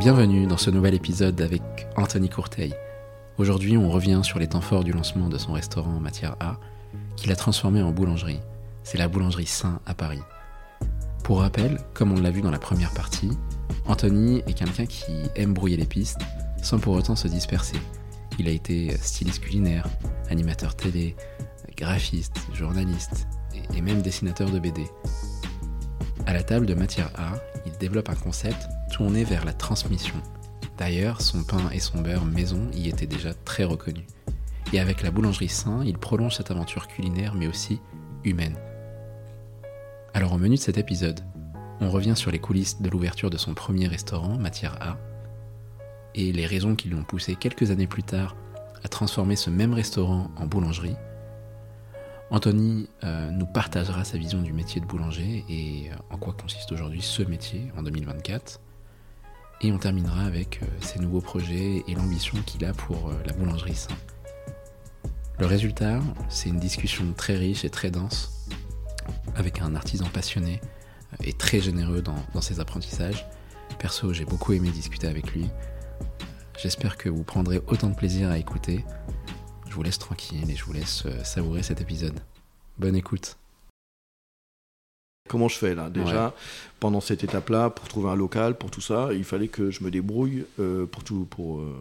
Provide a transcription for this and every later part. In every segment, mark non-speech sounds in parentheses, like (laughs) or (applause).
Bienvenue dans ce nouvel épisode avec Anthony Courteil. Aujourd'hui, on revient sur les temps forts du lancement de son restaurant en matière A, qu'il a transformé en boulangerie. C'est la boulangerie Saint à Paris. Pour rappel, comme on l'a vu dans la première partie, Anthony est quelqu'un qui aime brouiller les pistes sans pour autant se disperser. Il a été styliste culinaire, animateur télé, graphiste, journaliste et- même dessinateur de BD. À la table de matière A, il développe un concept tourné vers la transmission. D'ailleurs, son pain et son beurre maison y étaient déjà très reconnus. Et avec la boulangerie Saint, il prolonge cette aventure culinaire mais aussi humaine. Alors au menu de cet épisode, on revient sur les coulisses de l'ouverture de son premier restaurant, Matière A, et les raisons qui l'ont poussé quelques années plus tard à transformer ce même restaurant en boulangerie. Anthony euh, nous partagera sa vision du métier de boulanger et euh, en quoi consiste aujourd'hui ce métier en 2024. Et on terminera avec euh, ses nouveaux projets et l'ambition qu'il a pour euh, la boulangerie Saint. Le résultat, c'est une discussion très riche et très dense avec un artisan passionné euh, et très généreux dans, dans ses apprentissages. Perso, j'ai beaucoup aimé discuter avec lui. J'espère que vous prendrez autant de plaisir à écouter. Je vous laisse tranquille et je vous laisse savourer cet épisode. Bonne écoute. Comment je fais là Déjà, pendant cette étape-là, pour trouver un local, pour tout ça, il fallait que je me débrouille euh, pour, tout, pour, euh,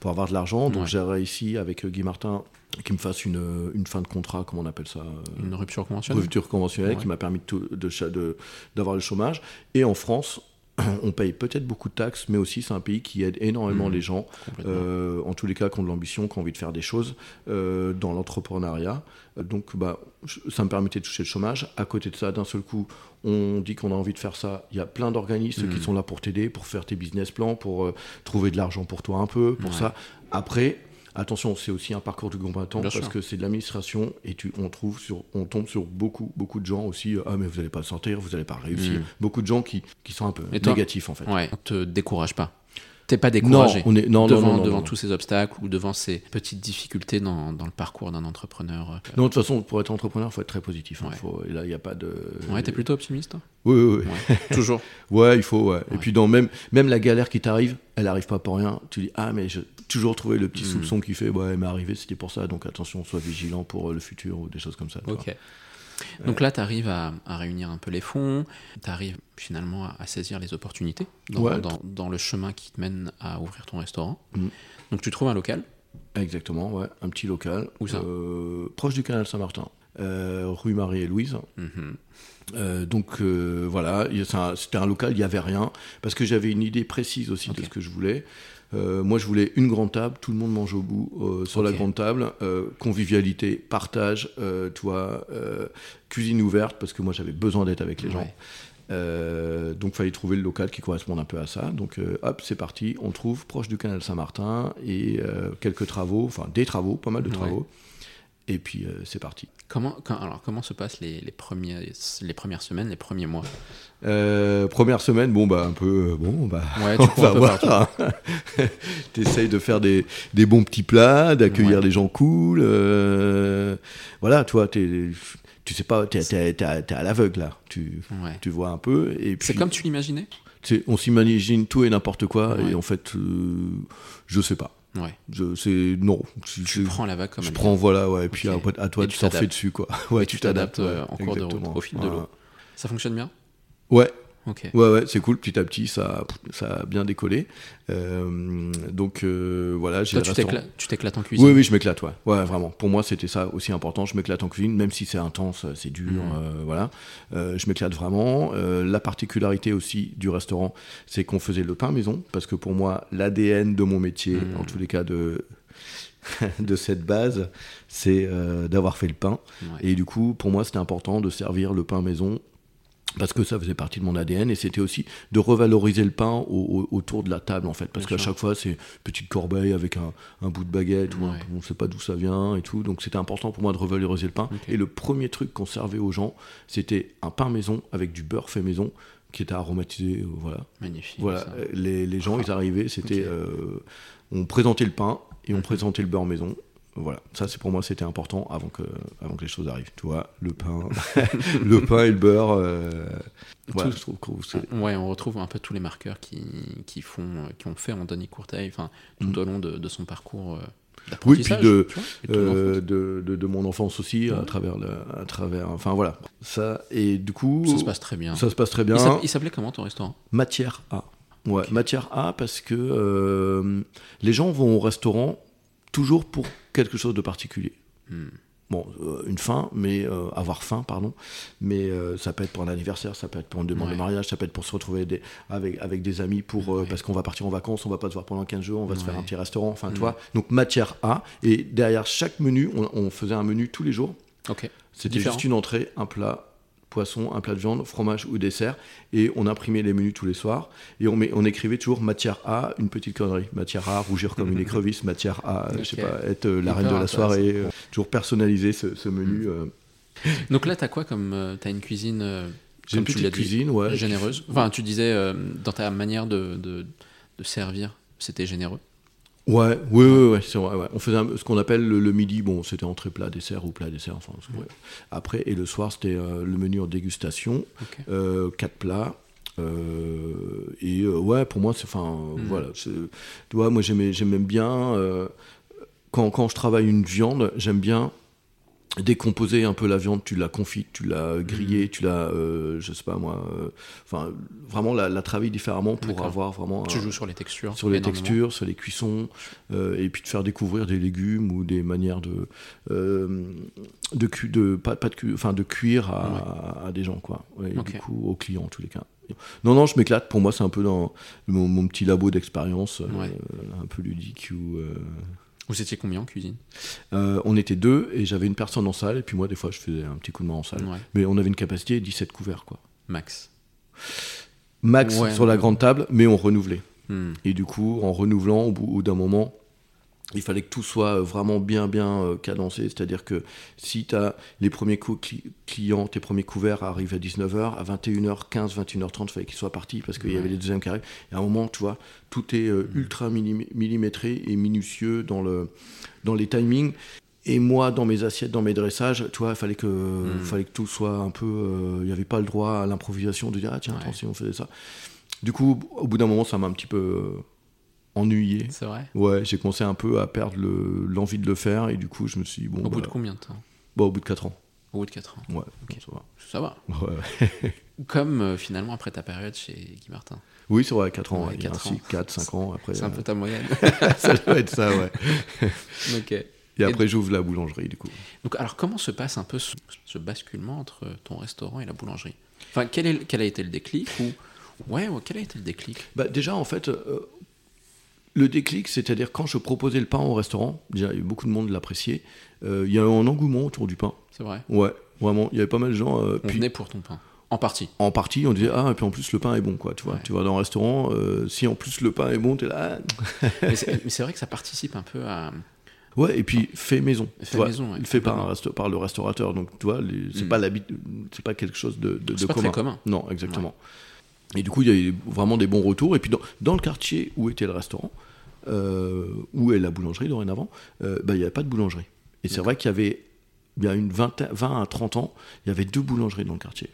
pour avoir de l'argent. Donc Ouais. j'ai réussi avec euh, Guy Martin qui me fasse une, une fin de contrat, comment on appelle ça Une rupture conventionnelle rupture conventionnelle Ouais. qui m'a permis de tout- de d'avoir le chômage. Et en France, (clears throat) on paye peut-être beaucoup de taxes, mais aussi c'est un pays qui aide énormément Mhm. les gens, euh, en tous les cas qui ont de l'ambition, qui ont envie de faire des choses euh, dans l'entrepreneuriat. Donc bah, ça me permettait de toucher le chômage. À côté de ça, d'un seul coup, on dit qu'on a envie de faire ça. Il y a plein d'organismes qui Mhm. sont là pour t'aider, pour faire tes business plans, pour euh, trouver de l'argent pour toi un peu, pour Ouais. ça. Après, attention, c'est aussi un parcours du combattant Bien parce sûr. que c'est de l'administration et tu, on trouve sur, on tombe sur beaucoup, beaucoup de gens aussi. euh, Ah mais vous n'allez pas sortir, vous n'allez pas réussir. Mhm. Beaucoup de gens qui, qui sont un peu Et négatifs en fait. Ouais, on te décourage pas. T'es pas Non, découragé on est non, non, devant, non, non, devant non. tous ces obstacles ou devant ces petites difficultés dans, dans le parcours d'un entrepreneur. euh. Non, de toute façon, pour être entrepreneur, il faut être très positif. hein. Ouais. Faut- et là, il n'y a pas de. Ouais, t'es plutôt optimiste toi? Oui, oui, oui. Ouais. (laughs) Toujours. Ouais, il faut. ouais. Et puis, dans même, même la galère qui t'arrive, elle arrive pas pour rien. Tu dis, ah, mais j'ai toujours trouvé le petit Mhm. soupçon qui fait, ouais, m'est arrivé, c'était pour ça. Donc, attention, sois vigilant pour euh, le futur ou des choses comme ça. vois. Ok. Donc là, tu arrives à, à réunir un peu les fonds, tu arrives finalement à, à saisir les opportunités dans, Ouais. dans- dans le chemin qui te mène à ouvrir ton restaurant. Mhm. Donc tu trouves un local. Exactement, ouais. Un petit local. Où ça? euh, Proche du canal Saint-Martin. euh, rue Marie et Louise. Mhm. Euh, donc voilà, un- c'était un local, il n'y avait rien, parce que j'avais une idée précise aussi de ce que je voulais. Euh, moi, je voulais une grande table, tout le monde mange au bout euh, sur la grande table, euh, convivialité, partage, euh, cuisine ouverte, parce que moi j'avais besoin d'être avec les gens. Euh, donc fallait trouver le local qui corresponde un peu à ça. Donc euh, hop, c'est parti, on trouve proche du canal Saint-Martin et euh, quelques travaux, enfin des travaux, pas mal de Ouais. travaux. Et puis c'est parti. Comment, quand- alors, comment se passent les, les, premiers, les premières semaines, les premiers mois? Euh, première semaine, bon bah un peu, euh, bon bah Ouais, (laughs) tu on va voir. partout. (laughs) T'essayes de faire des, des bons petits plats, d'accueillir Ouais. les gens cool. euh, voilà, toi, t'es, tu sais pas, t'es, t'es- t'es- t'es à l'aveugle là. Tu, Ouais. tu vois un peu. Et puis, C'est comme tu l'imaginais? On s'imagine tout et n'importe quoi, Ouais. et en fait, euh, je sais pas. Ouais. Je, c'est non. Tu, prends la vague comme je prends voilà, ouais. Et puis après, à toi Et tu surfer t'adaptes. dessus quoi. (laughs) Ouais, Et tu t'adaptes, euh, en cours de route, au fil de l'eau. Ça fonctionne bien? Ouais, Ouais, ouais, c'est cool. Petit à petit, ça, ça a bien décollé. Euh, donc euh, voilà, j'ai Toi, tu t'éclates, en cuisine Oui, oui, je m'éclate, ouais. Ouais, vraiment. Pour moi, c'était ça aussi important. Je m'éclate en cuisine, même si c'est intense, c'est dur, Mhm. euh, voilà. Je m'éclate vraiment. La particularité aussi du restaurant, c'est qu'on faisait le pain maison, parce que pour moi, l'ADN de mon métier, Mhm. en tous les cas de (laughs) de cette base, c'est euh, d'avoir fait le pain. Ouais. Et du coup, pour moi, c'était important de servir le pain maison parce que ça faisait partie de mon ADN et c'était aussi de revaloriser le pain au- au- autour de la table en fait. Parce qu'à chaque fois c'est une petite corbeille avec un, un bout de baguette ou un- on ne sait pas d'où ça vient et tout. Donc c'était important pour moi de revaloriser le pain. Et le premier truc qu'on servait aux gens c'était un pain maison avec du beurre fait maison qui était aromatisé euh, voilà. Magnifique. voilà. ça. les, les gens ils arrivaient c'était euh, on présentait le pain et on Mhm. présentait le beurre maison Voilà, ça c'est pour moi c'était important avant que, avant que les choses arrivent. Tu vois, le pain, (laughs) le pain et le beurre. euh, voilà, Tout- je trouve que Ouais, on retrouve un peu tous les marqueurs qui, qui, font, qui ont fait Anthony Courteil enfin, tout au long de, de son parcours euh, Mm. Oui, puis de, vois, euh, de, de, de mon enfance aussi, à Ouais. travers, le, à travers. Enfin voilà, ça. Et du coup, Ça se passe très bien. ça se passe très bien. Il s'app- Il s'appelait comment ton restaurant? Matière A. Ouais, matière A parce que euh, les gens vont au restaurant toujours pour quelque chose de particulier. Hmm. Bon, euh, une faim, mais euh, avoir faim, pardon. Mais euh, ça peut être pour un anniversaire, ça peut être pour une demande Ouais. de mariage, ça peut être pour se retrouver des- avec, avec des amis pour Ouais. parce qu'on va partir en vacances, on va pas se voir pendant 15 jours, on va se faire un petit restaurant. Enfin, tu vois. Donc matière A. Et derrière chaque menu, on, on faisait un menu tous les jours. Ok. C'était juste une entrée, un plat poisson, un plat de viande, fromage ou dessert, et on imprimait les menus tous les soirs, et on, met- on écrivait toujours matière A, une petite connerie, matière A, rougir comme une (laughs) écrevisse, matière A, je sais pas, être euh, la reine de la soirée, euh, toujours personnaliser ce, ce menu. Mm. euh. Donc là, t'as quoi comme. t'as une cuisine. J'ai une tu petite dit, cuisine, ouais. généreuse? Enfin, tu disais dans ta manière de, de, de servir, c'était généreux. Ouais, ouais, ouais, ouais, c'est vrai. ouais. On faisait un- ce qu'on appelle le, le midi, bon, c'était entrée plat dessert ou plat dessert. Enfin, ouais. Après, et le soir, c'était euh, le menu en dégustation, Ok. euh, quatre plats. euh, et euh, ouais, pour moi, c'est enfin, Mm. voilà. Tu vois, moi, j'aimais, j'aimais bien euh, quand, quand je travaille une viande, j'aime bien décomposer un peu la viande. Tu la confites, tu la Mm. grillée, tu la, euh, je sais pas moi, euh, enfin, vraiment la, la travailler différemment pour avoir vraiment. Tu un- joues sur les textures. sur les textures, sur les cuissons, euh, et puis de faire découvrir des légumes ou des manières de euh, de, cu- de pas, pas de, cu- enfin de cuire à, à des gens quoi. Et. Du coup aux clients en tous les cas. Non non, je m'éclate. Pour moi, c'est un peu dans mon, mon petit labo d'expérience, euh, Ouais. un peu ludique où euh, Vous étiez combien en cuisine? Euh, on était deux et j'avais une personne en salle et puis moi des fois je faisais un petit coup de main en salle. Ouais. Mais on avait une capacité 17 couverts quoi. Max. Max Ouais. sur la grande table, mais on renouvelait. Hmm. Et du coup, en renouvelant, au bout d'un moment, il fallait que tout soit euh, vraiment bien, bien euh, cadencé. C'est-à-dire que si tu as les premiers clients, tes premiers couverts arrivent à 19h, à 21h15, 21h30, il fallait qu'ils soient partis parce qu'il y avait les deuxièmes qui arrivent. Et à un moment, tu vois, tout est euh, ultra millim- millimétré et minutieux dans, le, dans les timings. Et moi, dans mes assiettes, dans mes dressages, tu vois, il fallait que, Mm. fallait que tout soit un peu. euh, Il n'y avait pas le droit à l'improvisation de dire, ah tiens, Ouais. attends, si on faisait ça. Du coup, au bout d'un moment, ça m'a un petit peu ennuyé. C'est vrai Ouais, j'ai commencé un peu à perdre le- l'envie de le faire et du coup, je me suis dit, bon, Au bout bah, de combien de temps? bon, au bout de 4 ans. Au bout de 4 ans. Ouais, ça va. Ça va. Ouais. (laughs) Comme euh, finalement après ta période chez Guy Martin. Oui, c'est vrai, 4 ans. Ouais, ouais, il y a quatre ainsi ans. 4, 5 ans après. C'est un euh, peu ta moyenne. (laughs) ça doit être ça, ouais. (laughs) ok. Et après, j'ouvre la boulangerie, du coup. Donc, alors, comment se passe un peu ce, ce basculement entre ton restaurant et la boulangerie? Enfin, quel, est, quel a été le déclic ou... Ouais, ouais, quel a été le déclic? Bah, déjà, en fait, euh, le déclic, c'est-à-dire quand je proposais le pain au restaurant, déjà, il y a eu beaucoup de monde l'appréciait. euh, il y a eu un engouement autour du pain. C'est vrai Ouais, vraiment. Il y avait pas mal de gens. euh, On puis, venait pour ton pain. En partie. en partie, on disait ah et puis en plus le pain est bon quoi. Tu vois, Ouais. tu vas dans un restaurant, euh, si en plus le pain est bon, t'es là. ah. (laughs) (laughs) mais c'est vrai que ça participe un peu à. Ouais, et puis fait maison. Fait vois, maison, ouais, fait par, un par le restaurateur. Donc, tu vois, c'est Mm. pas l'habit, c'est pas quelque chose de, de, pas commun. très commun. Non, exactement. Et du coup, il y a eu vraiment des bons retours. Et puis, dans, dans le quartier où était le restaurant, où est la boulangerie dorénavant, euh, bah, il n'y avait pas de boulangerie. Et c'est vrai qu'il y avait, il y a une 20, 20 à 30 ans, il y avait deux boulangeries dans le quartier.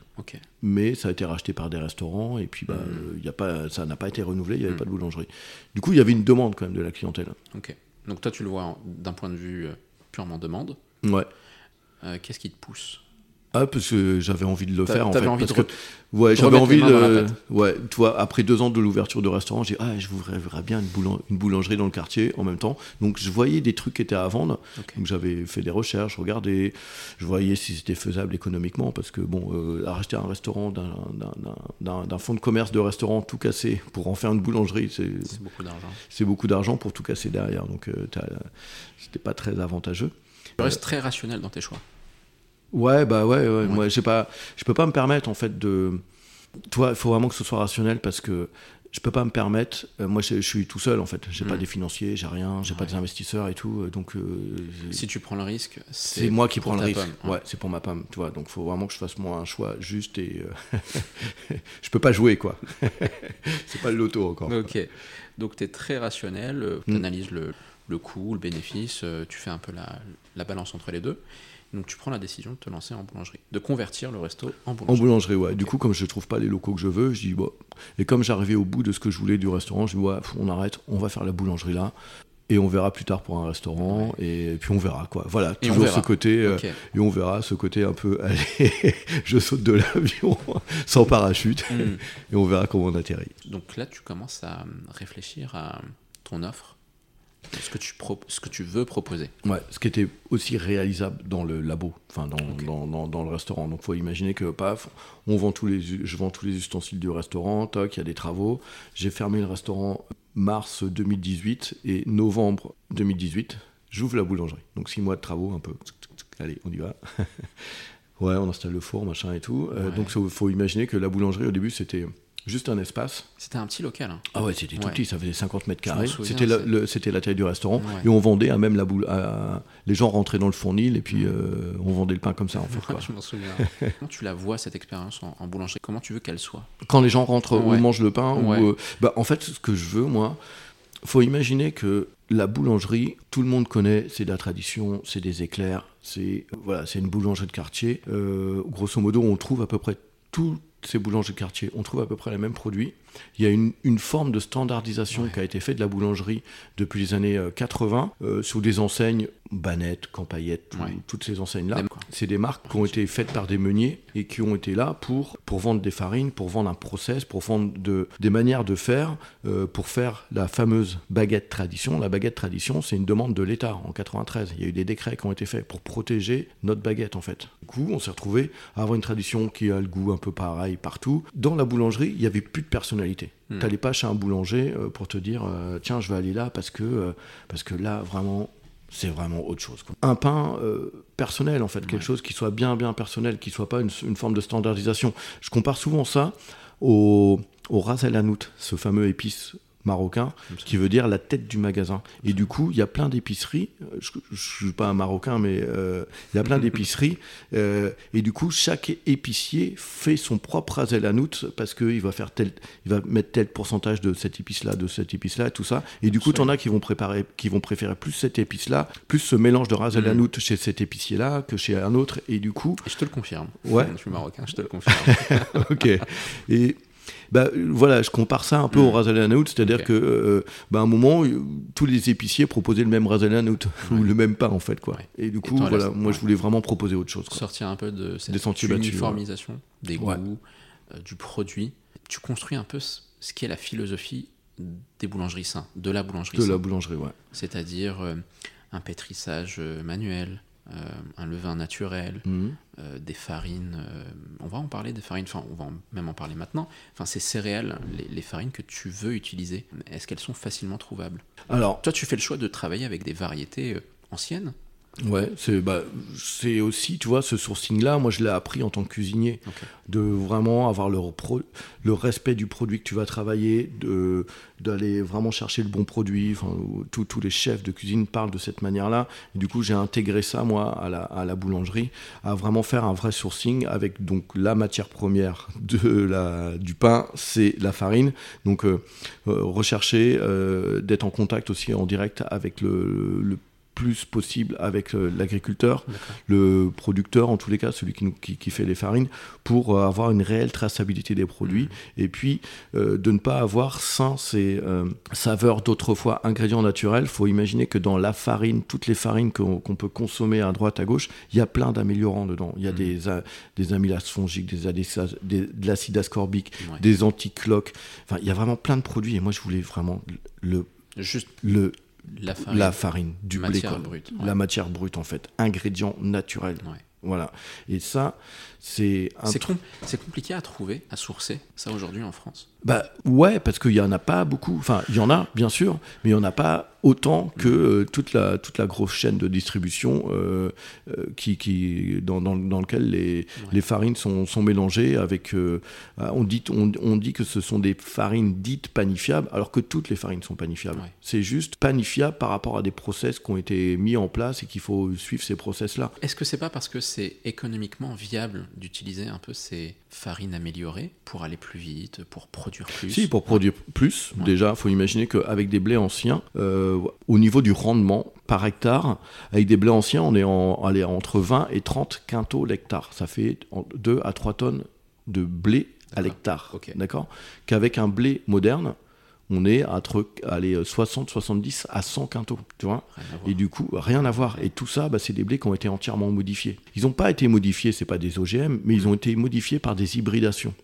Mais ça a été racheté par des restaurants. Et puis, bah, Mm. euh, il y a pas, ça n'a pas été renouvelé, il n'y avait Mm. pas de boulangerie. Du coup, il y avait une demande quand même de la clientèle. Ok. Donc, toi, tu le vois d'un point de vue euh, purement demande. Ouais. Euh, Qu'est-ce qui te pousse? Ah, parce que j'avais envie de le faire en fait. envie parce de que, ouais, j'avais envie de. Ouais, tu vois, après deux ans de l'ouverture de restaurant, j'ai dit, ah, je voudrais bien une, boulan- une boulangerie dans le quartier en même temps. Donc je voyais des trucs qui étaient à vendre. Donc j'avais fait des recherches, regardé, je voyais si c'était faisable économiquement, parce que bon, euh, racheter un restaurant d'un- fonds de commerce de restaurant tout cassé pour en faire une boulangerie, c'est beaucoup d'argent. c'est beaucoup d'argent pour tout casser derrière. Donc euh, c'était pas très avantageux. Tu restes très rationnel dans tes choix. Ouais, bah ouais, ouais. Moi, j'ai pas, je peux pas me permettre en fait de. Toi, il faut vraiment que ce soit rationnel parce que je peux pas me permettre. euh, moi, je, je suis tout seul en fait. J'ai pas Mm. des financiers, j'ai rien, j'ai pas Ouais. des investisseurs et tout. euh, Donc, euh, Si tu prends le risque, c'est moi qui prends le risque. pomme, Ouais, c'est pour ma pomme, tu vois. Donc, faut vraiment que je fasse moi un choix juste et euh, (laughs) je peux pas jouer quoi. (laughs) c'est pas le loto encore. Ok. Donc tu es très rationnel, Mm. tu analyses le, le coût, le bénéfice, tu fais un peu la, la balance entre les deux. Donc tu prends la décision de te lancer en boulangerie, de convertir le resto en En boulangerie. boulangerie, ouais. Du coup, comme je trouve pas les locaux que je veux, je dis, bon. Et comme j'arrivais au bout de ce que je voulais du restaurant, je dis, ouais, on arrête, on va faire la boulangerie là. Et on verra plus tard pour un restaurant. Et puis on verra, quoi. Voilà, Et toujours ce côté. euh, et on verra ce côté un peu, (laughs) allez, je saute de l'avion (laughs) sans parachute. Mm. Et on verra comment on atterrit. Donc là, tu commences à réfléchir à ton offre, ce que tu, pro- ce que tu veux proposer. Ouais, ce qui était aussi réalisable dans le labo, enfin dans, dans, dans- dans le restaurant. Donc, faut imaginer que paf, on vend tous les, je vends tous les ustensiles du restaurant, toc, il y a des travaux. J'ai fermé le restaurant mars 2018 et novembre 2018, j'ouvre la boulangerie. Donc six mois de travaux, un peu. Allez, on y va. (laughs) ouais, on installe le four, machin et tout. Euh, donc, il faut imaginer que la boulangerie au début c'était juste un espace. C'était un petit local. hein. Ah ouais, c'était tout Ouais. petit, ça faisait 50 mètres carrés. C'était la, la taille du restaurant. Ouais. Et on vendait à même la boule. à- Les gens rentraient dans le fournil et puis euh, on vendait le pain comme ça en fait. quoi. (laughs) je m'en souviens. (laughs) Comment tu la vois cette expérience en, en boulangerie? Comment tu veux qu'elle soit? Quand les gens rentrent Ouais. ou mangent le pain, ou, euh, bah, en fait, ce que je veux, moi, faut imaginer que la boulangerie, tout le monde connaît, c'est de la tradition, c'est des éclairs, c'est voilà, une boulangerie de quartier. Euh, grosso modo, on trouve à peu près toutes ces boulangeries de quartier, on trouve à peu près les mêmes produits. Il y a une, une forme de standardisation Ouais. qui a été faite de la boulangerie depuis les années euh, 80 euh, sous des enseignes Banette, Campaillette, Ouais. toutes ces enseignes-là. C'est des marques qui ont été faites par des meuniers et qui ont été là pour, pour vendre des farines, pour vendre un process, pour vendre de, des manières de faire, euh, pour faire la fameuse baguette tradition. La baguette tradition, c'est une demande de l'État en 93. Il y a eu des décrets qui ont été faits pour protéger notre baguette en fait. Du coup, on s'est retrouvé à avoir une tradition qui a le goût un peu pareil partout. Dans la boulangerie, il n'y avait plus de personnalité. T'allais pas chez un boulanger euh, pour te dire euh, tiens, je vais aller là parce que, euh, parce que là, vraiment, c'est vraiment autre chose. quoi. Un pain euh, personnel, en fait, quelque chose qui soit bien, bien personnel, qui soit pas une, une forme de standardisation. Je compare souvent ça au, au ras el hanout, ce fameux épice marocain, ça. qui veut dire la tête du magasin. Et du coup, il y a plein d'épiceries, euh, je ne suis pas un marocain, mais euh, il y a plein d'épiceries, (laughs) euh, et du coup, chaque épicier fait son propre hanout, parce qu'il va faire tel, il va mettre tel pourcentage de cette épice-là, de cette épice-là, tout ça. Et du coup, tu en as qui vont, préparer, qui vont préférer plus cette épice-là, plus ce mélange de el Mhm. hanout chez cet épicier-là que chez un autre, et du coup, Et je te le confirme. Ouais. Je suis marocain, je te le confirme. (laughs) ok. Et bah, voilà, je compare ça un peu au Mm. ras el hanout, c'est-à-dire Ok. que euh, bah, à un moment, euh, tous les épiciers proposaient le même ras el hanout, (laughs) ou Ouais. le même pain en fait. Quoi. Ouais. Et du Et coup, toi, voilà, moi ouais. je voulais vraiment proposer autre chose. quoi. Sortir un peu de cette Des sentiers battus, uniformisation des Ouais. goûts, euh, du produit. Tu construis un peu ce, ce qui est la philosophie des boulangeries sains, de la boulangerie De sain. la boulangerie, ouais. C'est-à-dire euh, un pétrissage manuel, euh, un levain naturel, Mhm. euh, des farines. euh, on va en parler des farines, enfin, on va en- même en parler maintenant. Enfin, ces céréales, les, les farines que tu veux utiliser, est-ce qu'elles sont facilement trouvables? Alors, Toi, tu fais le choix de travailler avec des variétés anciennes. Ouais, c'est bah, aussi, tu vois, ce sourcing-là, moi je l'ai appris en tant que cuisinier, de vraiment avoir le, le respect du produit que tu vas travailler, d'aller vraiment chercher le bon produit. Enfin, tous les chefs de cuisine parlent de cette manière-là. Du coup, j'ai intégré ça moi à la, à la boulangerie, à vraiment faire un vrai sourcing avec donc la matière première de la du pain, c'est la farine. Donc euh, euh, rechercher euh, d'être en contact aussi en direct avec le, le plus possible avec euh, l'agriculteur, le producteur en tous les cas, celui qui, nous- qui, qui fait les farines, pour euh, avoir une réelle traçabilité des produits et puis euh, de ne pas avoir sans ces saveurs d'autrefois ingrédients naturels. faut imaginer que dans la farine, toutes les farines qu'on peut consommer à droite, à gauche, il y a plein d'améliorants dedans. Il y a Mhm. des, a- des amylases fongiques, des, de l'acide ascorbique, Ouais. des anticloques. Enfin, il y a vraiment plein de produits et moi je voulais vraiment le, Juste le, la farine. la farine, du blé, matière quoi. brute. la matière brute en fait, ingrédient naturel. Ouais. Voilà. Et ça, c'est C'est com- c'est compliqué à trouver, à sourcer, ça aujourd'hui en France. Bah ouais, parce qu'il y en a pas beaucoup. Enfin, il y en a, bien sûr, mais il y en a pas autant que euh, toute la toute la grosse chaîne de distribution euh, euh, qui qui dans dans, dans lequel les les farines sont, sont mélangées avec. on dit on, on dit que ce sont des farines dites panifiables, alors que toutes les farines sont panifiables. Ouais. C'est juste panifiable par rapport à des process qui ont été mis en place et qu'il faut suivre ces process là. Est-ce que c'est pas parce que c'est économiquement viable d'utiliser un peu ces farines améliorées pour aller plus vite, pour produire plus Si, pour produire plus, Ouais. déjà, il faut imaginer qu'avec des blés anciens, euh, au niveau du rendement par hectare, avec des blés anciens, on est en, entre 20 et 30 quintaux l'hectare. Ça fait 2 à 3 tonnes de blé à l'hectare. ok. D'accord? Qu'avec un blé moderne, on est à entre allez, 60, 70 à 100 quintaux. Tu vois et du coup, rien à voir. Et tout ça, bah, c'est des blés qui ont été entièrement modifiés. Ils n'ont pas été modifiés, c'est pas des OGM, mais ils ont été modifiés par des hybridations.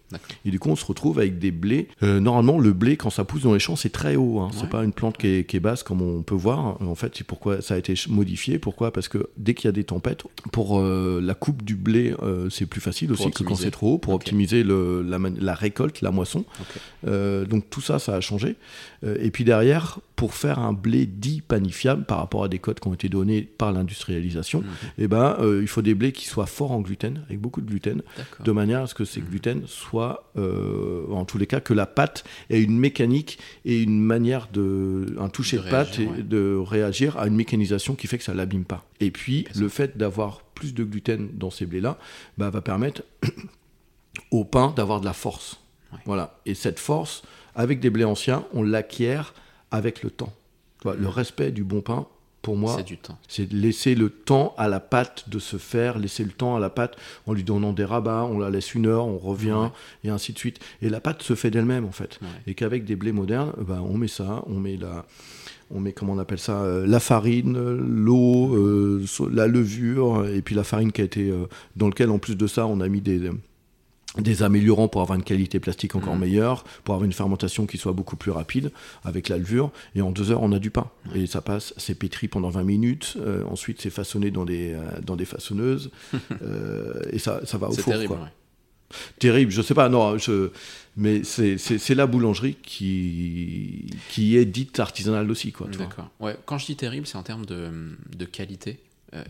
Et du coup, on se retrouve avec des blés. euh, normalement, le blé, quand ça pousse dans les champs, c'est très haut. Hein. Ouais. C'est pas une plante qui est, qui est basse comme on peut voir. En fait, c'est pourquoi ça a été modifié. Pourquoi? Parce que dès qu'il y a des tempêtes, pour euh, la coupe du blé, euh, c'est plus facile aussi que quand c'est trop haut, pour optimiser le- la, récolte, la moisson. Euh, donc tout ça, ça a changé. Euh, et puis derrière, pour faire un blé dit panifiable par rapport à des codes qui ont été donnés par l'industrialisation, Mhm. eh ben, euh, il faut des blés qui soient forts en gluten, avec beaucoup de gluten, de manière à ce que ces gluten soient, euh, en tous les cas, que la pâte ait une mécanique et une manière de, un toucher De de, pâte et ouais. de réagir à une mécanisation qui fait que ça l'abîme pas. Et puis le fait d'avoir plus de gluten dans ces blés-là, bah, va permettre (coughs) au pain d'avoir de la force. Ouais. Voilà. Et cette force, avec des blés anciens, on l'acquiert avec le temps. Le respect du bon pain, pour moi, C'est du temps. c'est de laisser le temps à la pâte de se faire, laisser le temps à la pâte en lui donnant des rabats, on la laisse une heure, on revient, Ouais. et ainsi de suite. Et la pâte se fait d'elle-même, en fait. Ouais. Et qu'avec des blés modernes, ben, on met ça, on met la... On met, comment on appelle ça, euh, la farine, l'eau, euh, la levure, et puis la farine qui a été, euh, dans lequel en plus de ça, on a mis des, des améliorants pour avoir une qualité plastique encore Mhm. meilleure, pour avoir une fermentation qui soit beaucoup plus rapide avec la levure. Et en deux heures, on a du pain. Et ça passe, c'est pétri pendant 20 minutes. euh, ensuite, c'est façonné dans des, euh, dans des façonneuses. (laughs) euh, et ça, ça va au C'est four. terrible. quoi. ouais. Terrible, je sais pas, non, je, mais c'est c'est- c'est la boulangerie qui, qui est dite artisanale aussi. D'accord. Ouais, quand je dis terrible, c'est en termes de, de qualité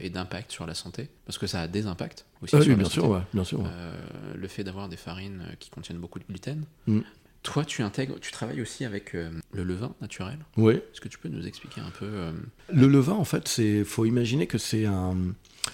et d'impact sur la santé, parce que ça a des impacts aussi Ah sur oui, la bien sûr, santé. ouais, bien sûr. Euh, le fait d'avoir des farines euh, qui contiennent beaucoup de gluten. Mm. Toi, tu intègres, tu travailles aussi avec euh, le levain naturel. Oui. Est-ce que tu peux nous expliquer un peu euh, Le levain, en fait, c'est faut imaginer que c'est un,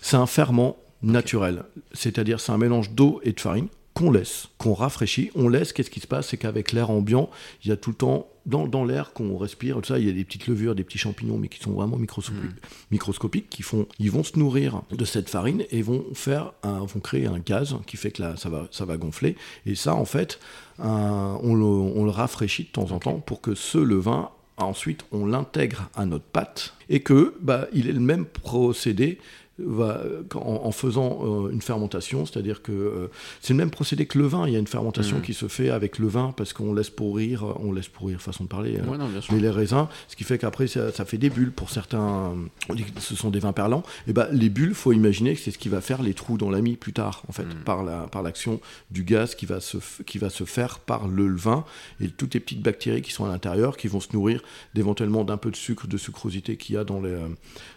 c'est un ferment naturel. C'est-à-dire, c'est un mélange d'eau et de farine qu'on laisse, qu'on rafraîchit. On laisse, qu'est-ce qui se passe? C'est qu'avec l'air ambiant, il y a tout le temps, dans, dans l'air qu'on respire, tout ça, il y a des petites levures, des petits champignons, mais qui sont vraiment microscopiques, microscopiques qui font, ils vont se nourrir de cette farine et vont faire un, vont créer un gaz qui fait que là, ça va, ça va gonfler. Et ça, en fait, un- on, le, on le rafraîchit de temps en temps pour que ce levain ensuite on l'intègre à notre pâte et que bah, il est le même procédé va, en, en faisant euh, une fermentation, c'est-à-dire que euh, c'est le même procédé que le vin. Il y a une fermentation Mhm. qui se fait avec le vin parce qu'on laisse pourrir, on laisse pourrir façon de parler. euh, Ouais, non, mais les raisins, ce qui fait qu'après ça, ça fait des bulles pour certains. On dit que ce sont des vins perlants. Et ben les bulles, faut imaginer que c'est ce qui va faire les trous dans la mie plus tard, en fait, Mm. par la par l'action du gaz qui va se qui va se faire par le levain et toutes les petites bactéries qui sont à l'intérieur, qui vont se nourrir d'éventuellement d'un peu de sucre, de sucrosité qu'il y a dans le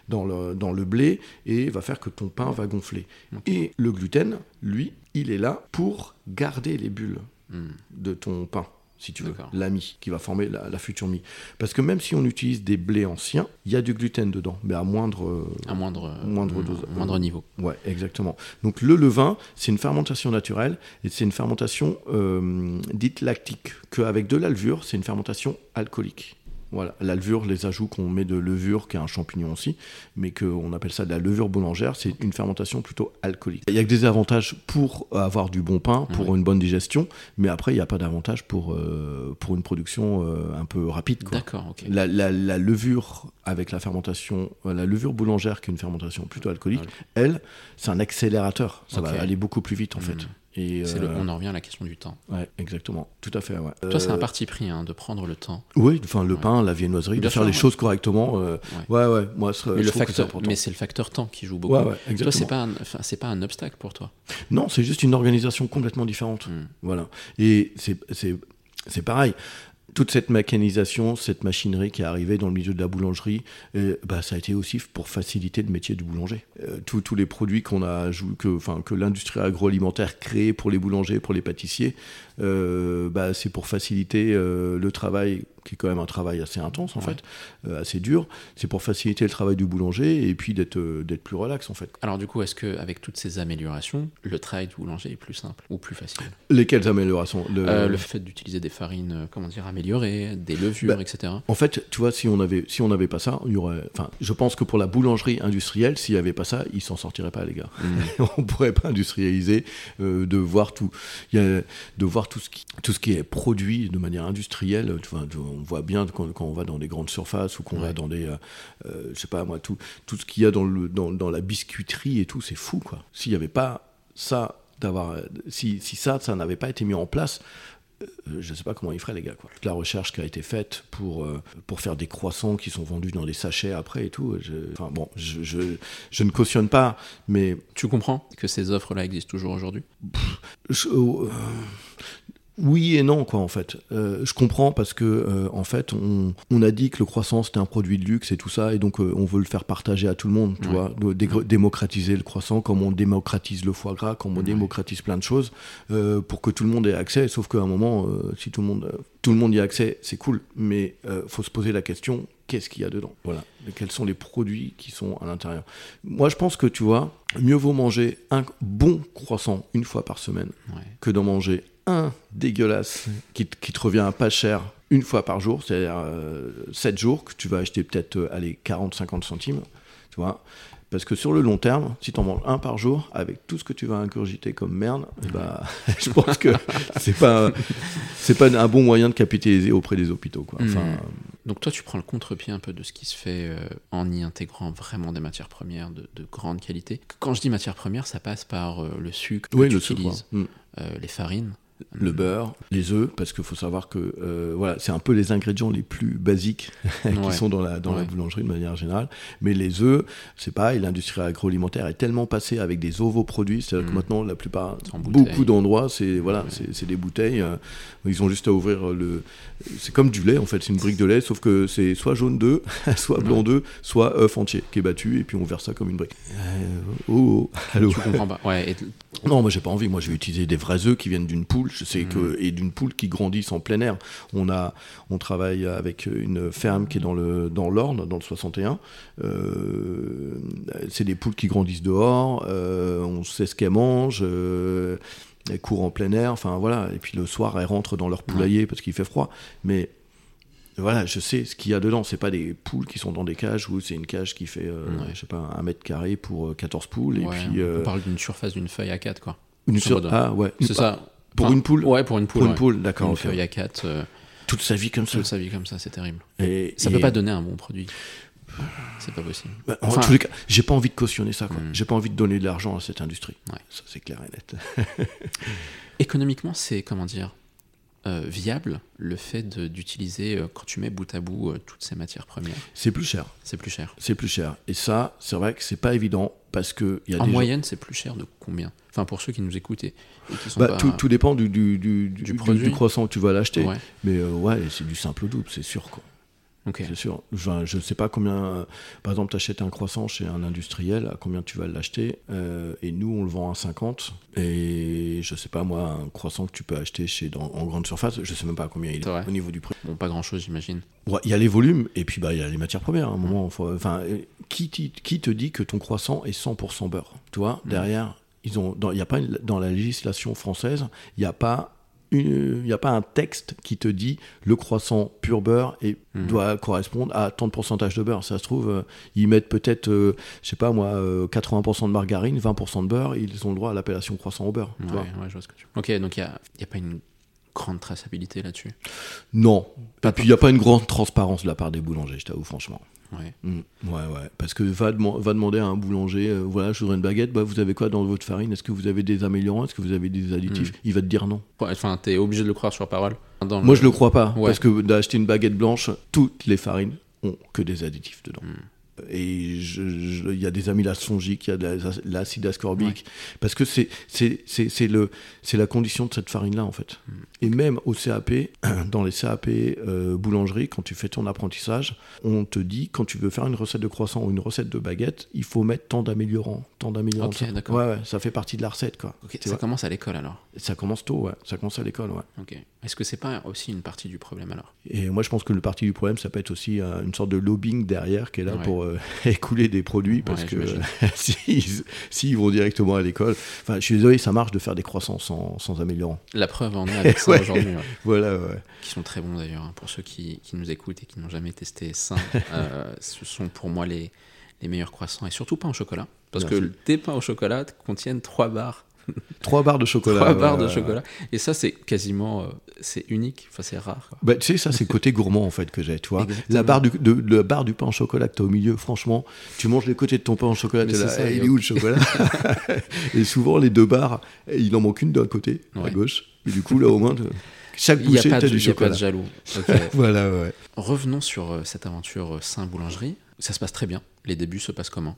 dans le dans le blé et va faire que ton pain va gonfler. Et le gluten, lui, il est là pour garder les bulles Hmm. de ton pain, si tu veux, la mie, qui va former la, la future mie. Parce que même si on utilise des blés anciens, il y a du gluten dedans, mais à moindre... euh, À moindre, euh, Moindre mm, dose. moindre niveau. Ouais, exactement. Donc le levain, c'est une fermentation naturelle, et c'est une fermentation euh, dite lactique, qu'avec de la levure, c'est une fermentation alcoolique. Voilà, la levure, les ajouts qu'on met de levure, qui est un champignon aussi, mais qu'on appelle ça de la levure boulangère, c'est une fermentation plutôt alcoolique. Il y a que des avantages pour avoir du bon pain, pour une bonne digestion, mais après, il n'y a pas d'avantage pour, euh, pour une production euh, un peu rapide. D'accord, ok. La, la- la levure avec la fermentation, euh, la levure boulangère qui est une fermentation plutôt alcoolique, elle, c'est un accélérateur. Ça va aller beaucoup plus vite en Mhm. fait. Et le- euh, on en revient à la question du temps. ouais, exactement. Tout à fait. Ouais. Toi, c'est un Euh, parti pris hein, de prendre le temps. Oui, enfin le Ouais. pain, la viennoiserie, Bien de faire les choses correctement. euh, ouais. ouais, Moi, ce- Mais, je le que facteur, mais c'est le facteur temps qui joue beaucoup. Toi, c'est pas, un, enfin, c'est pas un obstacle pour toi. Non, c'est juste une organisation complètement différente. Hmm. Voilà. Et c'est- c'est c'est pareil. Toute cette mécanisation, cette machinerie qui est arrivée dans le milieu de la boulangerie, bah, ça a été aussi pour faciliter le métier du boulanger. Euh, tous- les produits qu'on a, que l'industrie agroalimentaire crée pour les boulangers, pour les pâtissiers, euh, bah, c'est pour faciliter euh, le travail qui est quand même un travail assez intense en fait, euh, assez dur. C'est pour faciliter le travail du boulanger et puis d'être euh, d'être plus relax en fait. Alors du coup, est-ce que avec toutes ces améliorations, le travail du boulanger est plus simple ou plus facile? Lesquelles améliorations? Le... Euh, le... fait d'utiliser des farines, comment dire, améliorées, des levures, bah, etc. En fait, tu vois, si on avait si on n'avait pas ça, il y aurait. Enfin, je pense que pour la boulangerie industrielle, s'il n'y avait pas ça, ils s'en sortiraient pas les gars. Mm. (laughs) on pourrait pas industrialiser, de voir tout, y a, de voir tout ce qui tout ce qui est produit de manière industrielle. Tu vois, on voit bien quand, quand, on va dans des grandes surfaces ou qu'on va dans des, euh, euh, je sais pas moi, tout, tout ce qu'il y a dans, le, dans, dans, la biscuiterie et tout, c'est fou quoi. S'il n'y avait pas ça, d'avoir, si, si ça, ça n'avait pas été mis en place, euh, je ne sais pas comment ils feraient les gars. Quoi. La recherche qui a été faite pour, pour faire des croissants qui sont vendus dans des sachets après et tout, je, enfin bon, je, je, je, ne cautionne pas, mais... Tu comprends que ces offres-là existent toujours aujourd'hui? Oui et non, quoi, en fait. Euh, je comprends parce que, euh, en fait, on, on, a dit que le croissant c'était un produit de luxe et tout ça, et donc euh, on veut le faire partager à tout le monde, tu vois, démocratiser le croissant comme on démocratise le foie gras, comme on démocratise plein de choses, pour que tout le monde ait accès. Sauf qu'à un moment, si tout le monde, tout le monde y a accès, c'est cool, mais faut se poser la question qu'est-ce qu'il y a dedans? Voilà. Et quels sont les produits qui sont à l'intérieur? Moi, je pense que tu vois, mieux vaut manger un bon croissant une fois par semaine que d'en manger un dégueulasse qui, te revient pas cher une fois par jour, c'est-à-dire 7 euh, jours, que tu vas acheter peut-être euh, 40-50 centimes, tu vois. Parce que sur le long terme, si tu en manges un par jour, avec tout ce que tu vas ingurgiter comme merde, bah, (laughs) je pense que c'est pas c'est pas un bon moyen de capitaliser auprès des hôpitaux. Quoi. Enfin, hmm. Donc toi, tu prends le contre-pied un peu de ce qui se fait euh, en y intégrant vraiment des matières premières de, grande qualité. Quand je dis matières premières, ça passe par le sucre que tu utilises, hmm. les farines, le beurre, les œufs, parce qu'il faut savoir que euh, voilà, c'est un peu les ingrédients les plus basiques (laughs) qui sont dans la, dans la boulangerie de manière générale. Mais les œufs, c'est pareil, l'industrie agroalimentaire est tellement passée avec des ovoproduits, c'est-à-dire que mm. maintenant, la plupart, beaucoup d'endroits, c'est voilà, c'est des bouteilles. Euh, ils ont juste à ouvrir le. C'est comme du lait en fait, c'est une brique de lait, sauf que c'est soit jaune d'œuf, (laughs) soit blanc d'œuf, soit œuf entier qui est battu, et puis on verse ça comme une brique. Euh, oh, oh, allô. (laughs) Tu comprends pas. Ouais, Non, moi j'ai pas envie. Moi je vais utiliser des vrais œufs qui viennent d'une poule je sais que, et d'une poule qui grandissent en plein air. On, a, on travaille avec une ferme qui est dans le dans l'Orne, dans le 61. Euh, c'est des poules qui grandissent dehors, euh, on sait ce qu'elles mangent. Euh, elles courent en plein air, enfin voilà, et puis le soir elles rentrent dans leur poulailler parce qu'il fait froid. Mais voilà, je sais ce qu'il y a dedans. C'est pas des poules qui sont dans des cages où c'est une cage qui fait, je sais pas, un mètre carré pour 14 poules. et puis, on parle d'une surface d'une feuille à 4, quoi. Une sur... Ah ouais. C'est ça. Pour une poule Ouais, pour une poule. Pour une poule, d'accord. Une feuille à 4. Euh, toute sa vie comme ça. Toute sa vie comme ça, c'est terrible. Et, ça peut pas donner un bon produit. C'est pas possible. Bah, en tous les cas, j'ai pas envie de cautionner ça. Quoi. Hmm. J'ai pas envie de donner de l'argent à cette industrie. Ouais. Ça, c'est clair et net. (laughs) Économiquement, c'est comment dire euh, viable le fait d'utiliser, euh, quand tu mets bout à bout toutes ces matières premières? C'est plus cher. C'est plus cher. C'est plus cher. Et ça, c'est vrai que c'est pas évident parce que. Y a en moyenne, c'est plus cher de combien? Enfin, pour ceux qui nous éoutent et, qui sont bah, tout, tout, dépend du, du, du, du, du croissant que tu vas l'acheter. Mais euh, ouais, c'est du simple double, c'est sûr. Quoi. C'est sûr. Je ne sais pas combien. Euh, par exemple, tu achètes un croissant chez un industriel, à combien tu vas l'acheter euh, Et nous, on le vend à 50. Et je sais pas, moi, un croissant que tu peux acheter chez, dans, en grande surface, je sais même pas à combien il est, au niveau du prix. Bon, pas grand chose, j'imagine. Il y a les volumes et puis bah, il y a les matières premières. À un moment, enfin, qui, qui te dit que ton croissant est 100% beurre Tu vois, mm. derrière, ils ont, il y a pas dans la législation française, il n'y a pas il n'y a pas un texte qui te dit le croissant pur beurre et mm. doit correspondre à tant de pourcentage de beurre. Ça se trouve, euh, ils mettent peut-être, euh, je sais pas moi, 80% euh, de margarine, 20% de beurre, ils ont le droit à l'appellation croissant au beurre. Ouais, je vois ce que tu Ok, donc il n'y a, a, pas une grande traçabilité là-dessus? Non. Et puis il n'y a pas une grande transparence de la part des boulangers, je t'avoue, franchement. Ouais. Mm. ouais, ouais. Parce que va, va demander à un boulanger, euh, voilà, je voudrais une baguette, bah, vous avez quoi dans votre farine? Est-ce que vous avez des améliorants? Est-ce que vous avez des additifs? Mm. Il va te dire non. Enfin, t'es obligé de le croire sur parole. Moi, je le crois pas. Parce que d'acheter une baguette blanche, toutes les farines ont que des additifs dedans. Mm. Et il y a des amylases fongiques, il y a de la- l'acide ascorbique. Parce que c'est la condition de cette farine-là, en fait. Et même au CAP, (clears throat) dans les CAP euh, boulangerie, quand tu fais ton apprentissage, on te dit, quand tu veux faire une recette de croissant ou une recette de baguette, il faut mettre tant d'améliorants. Tant d'améliorants. Ça-. Ouais, ouais, ça fait partie de la recette, quoi. Ça vois. commence à l'école alors. Ça commence tôt, ouais. Ça commence à l'école, ouais. Ok. Est-ce que c'est pas aussi une partie du problème alors? Et moi, je pense que le parti du problème, ça peut être aussi euh, une sorte de lobbying derrière qui est là pour euh, (laughs) écouler des produits parce Ouais, que (laughs) s'ils vont directement à l'école. Enfin, je suis désolé, ça marche de faire des croissants sans, sans améliorant. La preuve en est (laughs) avec ça Ouais. aujourd'hui, ouais. Voilà, ouais. qui sont très bons d'ailleurs. hein. Pour ceux qui, qui nous écoutent et qui n'ont jamais testé sain, euh, ce sont pour moi les, les meilleurs croissants et surtout pain au chocolat. Parce Merci. que tes pains au chocolat contiennent 3 barres, (laughs) Trois barres de chocolat. trois barres de ouais. chocolat. Et ça, c'est quasiment, euh, c'est unique, enfin c'est rare. Bah, tu sais, ça, c'est le côté gourmand en fait que j'ai, tu vois. La barre, du, de, la barre du pain au chocolat que tu as au milieu, franchement, tu manges les côtés de ton pain au chocolat, c'est là, ça, Eh, il est où le chocolat (laughs) Et souvent, les deux barres, eh, il en manque une d'un côté, à gauche. Et du coup, là, au moins, chaque n'y bouchée, tu du il y a pas chocolat. de jaloux. (laughs) Voilà, ouais. Revenons sur euh, cette aventure euh, Saint Boulangerie. Ça se passe très bien. Les débuts se passent comment?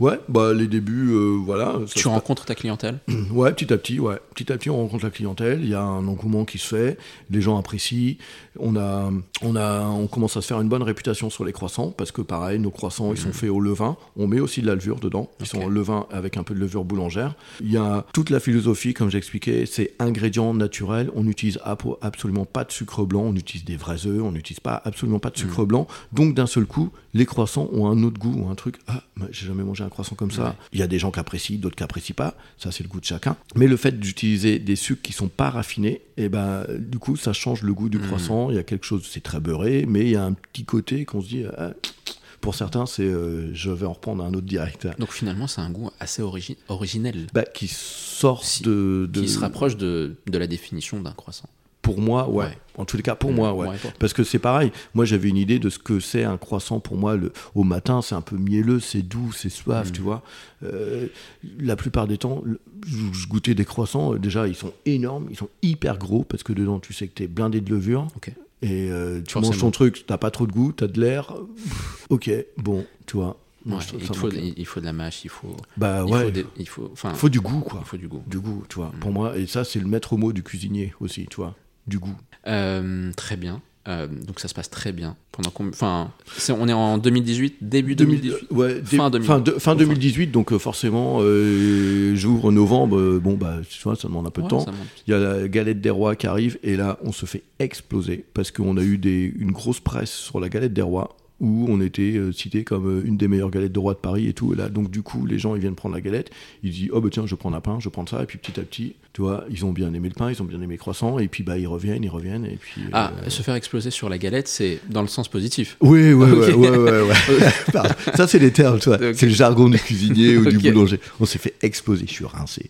Ouais, bah les débuts, euh, voilà. Tu rencontres ta clientèle (clears throat) Ouais, petit à petit, ouais. Petit à petit, on rencontre la clientèle. Il y a un engouement qui se fait. Les gens apprécient. On a, on a, on commence à se faire une bonne réputation sur les croissants parce que pareil, nos croissants, ils sont faits au levain. On met aussi de la levure dedans. Ils sont en levain avec un peu de levure boulangère. Il y a toute la philosophie, comme j'expliquais, c'est ingrédients naturels. On n'utilise absolument pas de sucre blanc. On utilise des vrais œufs. On n'utilise pas absolument pas de sucre blanc. Donc d'un seul coup, les croissants ont un autre goût, un truc. Ah, j'ai jamais mangé un croissant comme ça. Ouais. Il y a des gens qui apprécient, d'autres qui apprécient pas. Ça, c'est le goût de chacun. Mais le fait d'utiliser des sucres qui sont pas raffinés, et ben, du coup, ça change le goût du croissant. Il y a quelque chose, c'est très beurré, mais il y a un petit côté qu'on se dit. ah, pour certains, c'est euh, je vais en reprendre un autre direct. Donc finalement, c'est un goût assez origi- originel. Bah, qui sort Si- de, de- Qui se rapproche de, de la définition d'un croissant. Pour moi, ouais. Ouais. En tous les cas, pour moi, ouais. Parce que c'est pareil. Moi, j'avais une idée de ce que c'est un croissant. Pour moi, le, au matin, c'est un peu mielleux, c'est doux, c'est Mm. suave, tu vois. Euh, la plupart des temps, je, goûtais des croissants. euh, déjà, ils sont énormes, ils sont hyper gros parce que dedans, tu sais que tu es blindé de levure. Et euh, tu Forcément. manges ton truc, t'as pas trop de goût, t'as de l'air. Ok, bon, tu vois. Ouais, il, faut, il, faut de la mâche, il faut, Bah il ouais, faut, il faut, faut du goût, quoi. il faut du goût. Du goût, tu vois. Mm. Pour moi, et ça, c'est le maître mot du cuisinier aussi, tu vois. Du goût. Euh, très bien. Euh, donc ça se passe très bien. Pendant enfin, c'est- on est en 2018, début 2018. 2000, ouais, dé- Fin 2000. fin, de- fin Enfin. 2018, donc euh, forcément, euh, j'ouvre novembre, bon, bah, tu vois, ça demande un peu de temps. Il y a la galette des rois qui arrive, et là, on se fait exploser, parce qu'on a eu des, une grosse presse sur la galette des rois, où on était euh, cité comme euh, une des meilleures galettes de roi de Paris et tout. Et là, donc du coup, les gens, ils viennent prendre la galette, ils disent, oh bah tiens, je prends un pain, je prends ça, et puis petit à petit, tu vois, ils ont bien aimé le pain, ils ont bien aimé le croissant, et puis bah, ils reviennent, ils reviennent, et puis... euh, Ah, se faire exploser sur la galette, c'est dans le sens positif. Oui, ouais, ouais, ouais. Pardon. Ça, c'est les termes, tu vois. C'est le jargon du cuisinier ou du boulanger. On s'est fait exploser, je suis rincé.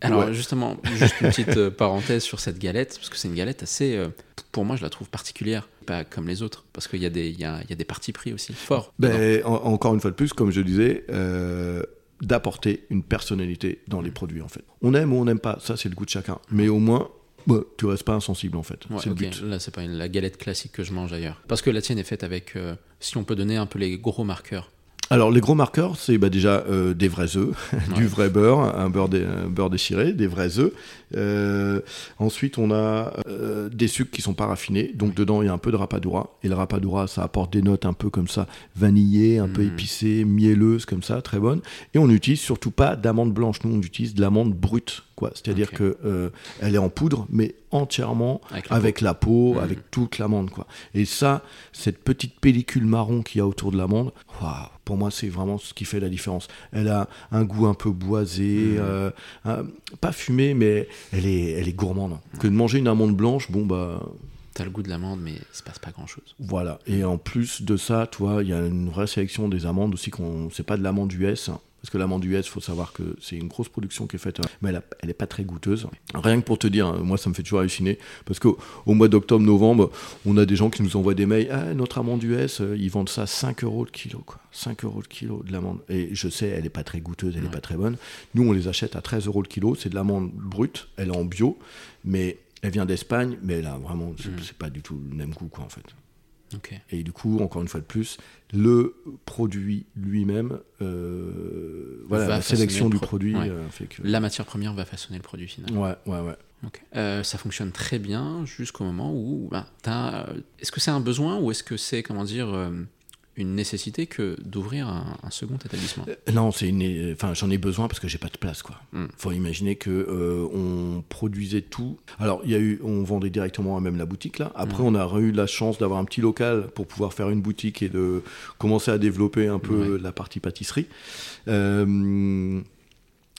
Alors ouais. justement, juste une petite euh, parenthèse sur cette galette, parce que c'est une galette assez, euh, pour moi, je la trouve particulière, pas comme les autres, parce qu'il y a des, il y a, il y a des partis pris aussi forts. Ben, en- encore une fois de plus, comme je disais, euh, d'apporter une personnalité dans les produits, en fait. On aime ou on n'aime pas, ça, c'est le goût de chacun. Mais au moins, bah, tu restes pas insensible, en fait. Ouais, c'est ok. le but. Là, c'est pas une- la galette classique que je mange ailleurs. Parce que la tienne est faite avec, euh, si on peut donner un peu les gros marqueurs. Alors, les gros marqueurs, c'est bah, déjà euh, des vrais œufs, (laughs) du vrai beurre, un beurre, dé- un beurre déchiré, des vrais œufs. Euh, ensuite, on a euh, des sucres qui sont pas raffinés. Donc, dedans, il y a un peu de rapadura. Et le rapadura, ça apporte des notes un peu comme ça, vanillées, un peu Mhm. épicées, mielleuses, comme ça, très bonnes. Et on n'utilise surtout pas d'amande blanche. Nous, on utilise de l'amande brute. Quoi. C'est-à-dire Ok. que euh, elle est en poudre, mais entièrement Avec la avec la peau, Mhm. avec toute l'amande. quoi. Et ça, cette petite pellicule marron qu'il y a autour de l'amande, waouh, pour moi, c'est vraiment ce qui fait la différence. Elle a un goût un peu boisé, Mhm. euh, un- pas fumé, mais elle est, elle est gourmande. Que de manger une amande blanche, bon, bah. T'as le goût de l'amande, mais il se passe pas grand chose. Voilà. Et en plus de ça, tu vois, il y a une vraie sélection des amandes aussi. qu'on C'est pas de l'amande US. hein. Parce que l'amande US, faut savoir que c'est une grosse production qui est faite, euh, mais elle, a- elle est pas très goûteuse. Rien que pour te dire, hein, moi ça me fait toujours halluciner, parce qu'au au mois d'octobre, novembre, on a des gens qui nous envoient des mails, ah, notre amande US, euh, ils vendent ça 5 euros le kilo, quoi. 5 euros le kilo de l'amande. Et je sais, elle est pas très goûteuse, elle est Ouais. pas très bonne. Nous, on les achète à 13 euros le kilo, c'est de l'amande brute, elle est en bio, mais elle vient d'Espagne, mais elle a vraiment, c'est c'est pas du tout le même goût, quoi, en fait. Ok. Et du coup, encore une fois de plus, le produit lui-même, euh, voilà, la sélection du pro- produit ouais. euh, fait que. La matière première va façonner le produit final. Ouais, ouais, ouais. Ok. Euh, ça fonctionne très bien jusqu'au moment où t'as, euh, est-ce que c'est un besoin ou est-ce que c'est comment dire une nécessité que d'ouvrir un, un second établissement Euh, Non, c'est une. Enfin, j'en ai besoin parce que j'ai pas de place, quoi. Mm. Faut imaginer que euh, on produisait tout. Alors, il y a eu, on vendait directement à même la boutique là. Après, Mm. on a eu la chance d'avoir un petit local pour pouvoir faire une boutique et de commencer à développer un peu Ouais. la partie pâtisserie. Euh,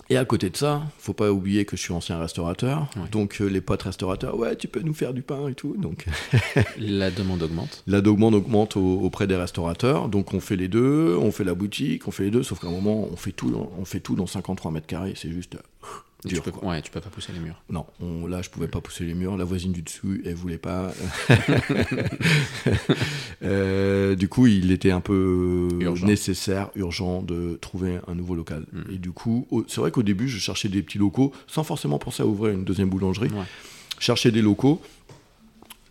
et à côté de ça, faut pas oublier que je suis ancien restaurateur. Ouais. Donc, euh, les potes restaurateurs, ouais, tu peux nous faire du pain et tout. Donc, (laughs) La demande augmente. la demande augmente au- auprès des restaurateurs, donc on fait les deux, on fait la boutique, on fait les deux, sauf qu'à un moment on fait tout, dans- on fait tout dans 53 mètres carrés, c'est juste Tu peux, ouais, tu peux pas pousser les murs. Non, on- là je pouvais pas pousser les murs, la voisine du dessus elle voulait pas. (laughs) Euh, du coup il était un peu Urgent. nécessaire, urgent de trouver un nouveau local. Mm. Et du coup c'est vrai qu'au début je cherchais des petits locaux sans forcément penser à ouvrir une deuxième boulangerie. Ouais. chercher des locaux.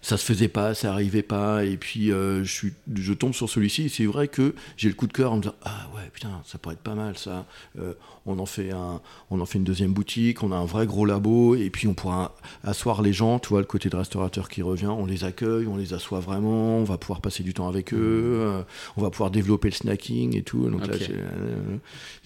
Ça se faisait pas, ça arrivait pas, et puis euh, je, suis, je tombe sur celui-ci. et C'est vrai que j'ai le coup de cœur en me disant ah ouais putain ça pourrait être pas mal ça. Euh, on en fait un, on en fait une deuxième boutique, on a un vrai gros labo, et puis on pourra asseoir les gens. Tu vois le côté de restaurateur qui revient, on les accueille, on les assoit vraiment, on va pouvoir passer du temps avec eux, euh, on va pouvoir développer le snacking et tout. Donc là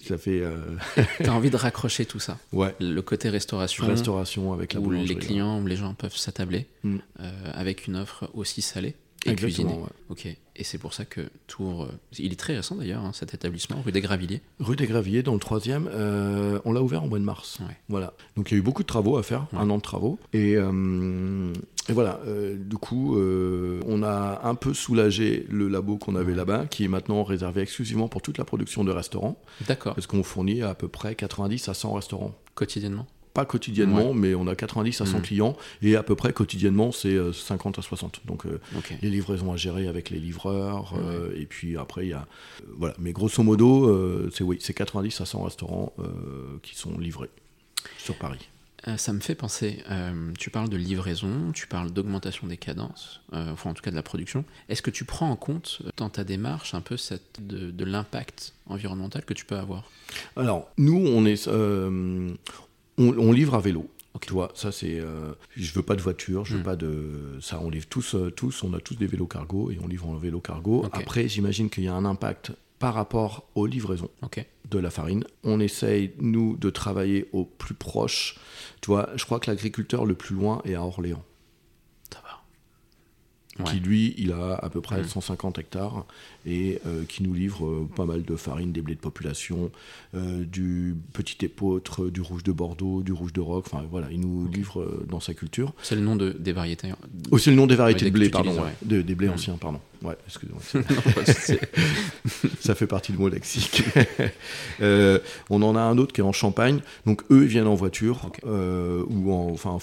ça fait (laughs) T'as envie de raccrocher tout ça? ouais Le côté restauration, restauration avec la où les clients, où les gens peuvent s'attabler Mm. euh, avec une offre aussi salée et Exactement, cuisinée. ouais. Ok. Et c'est pour ça que Tours, euh, il est très récent d'ailleurs, hein, cet établissement, rue des Gravilliers. Rue des Gravilliers, dans le troisième, euh, on l'a ouvert au mois de mars. Ouais. Voilà. Donc il y a eu beaucoup de travaux à faire, Ouais. un an de travaux. Et, euh, et voilà, euh, du coup, on a un peu soulagé le labo qu'on avait là-bas, qui est maintenant réservé exclusivement pour toute la production de restaurants, D'accord. parce qu'on fournit à peu près 90 à 100 restaurants. Quotidiennement. Pas quotidiennement, mais on a 90 à 100 Mhm. clients, et à peu près quotidiennement, c'est euh, 50 à 60. Donc euh, les livraisons à gérer avec les livreurs, euh, et puis après il y a euh, voilà. Mais grosso modo, euh, c'est oui, c'est 90 à 100 restaurants euh, qui sont livrés sur Paris. Euh, ça me fait penser, euh, tu parles de livraison, tu parles d'augmentation des cadences, euh, enfin en tout cas de la production. Est-ce que tu prends en compte euh, dans ta démarche un peu cette, de, de l'impact environnemental que tu peux avoir? Alors nous, on est, euh, on, on livre à vélo. Ok. Tu vois, ça c'est, euh, je veux pas de voiture, je veux Mm. pas de, ça on livre tous, euh, tous, on a tous des vélos cargo et on livre en vélo cargo. Après, j'imagine qu'il y a un impact par rapport aux livraisons. De la farine. On essaye, nous, de travailler au plus proche. Tu vois, je crois que l'agriculteur le plus loin est à Orléans. Ouais. qui lui, il a à peu près Mm. 150 hectares et euh, qui nous livre euh, pas mal de farine, des blés de population, euh, du petit épeautre, du rouge de Bordeaux, du rouge de Roc. Enfin voilà, il nous livre dans sa culture. C'est le nom de, des variétés. Oh, c'est le nom des variétés Ouais, de blé, pardon. ouais. De- des blés anciens, pardon. Ouais, excusez-moi. (laughs) (laughs) Ça fait partie de mon lexique. (laughs) Euh, on en a un autre qui est en Champagne. Donc eux, ils viennent en voiture euh, ou en, enfin,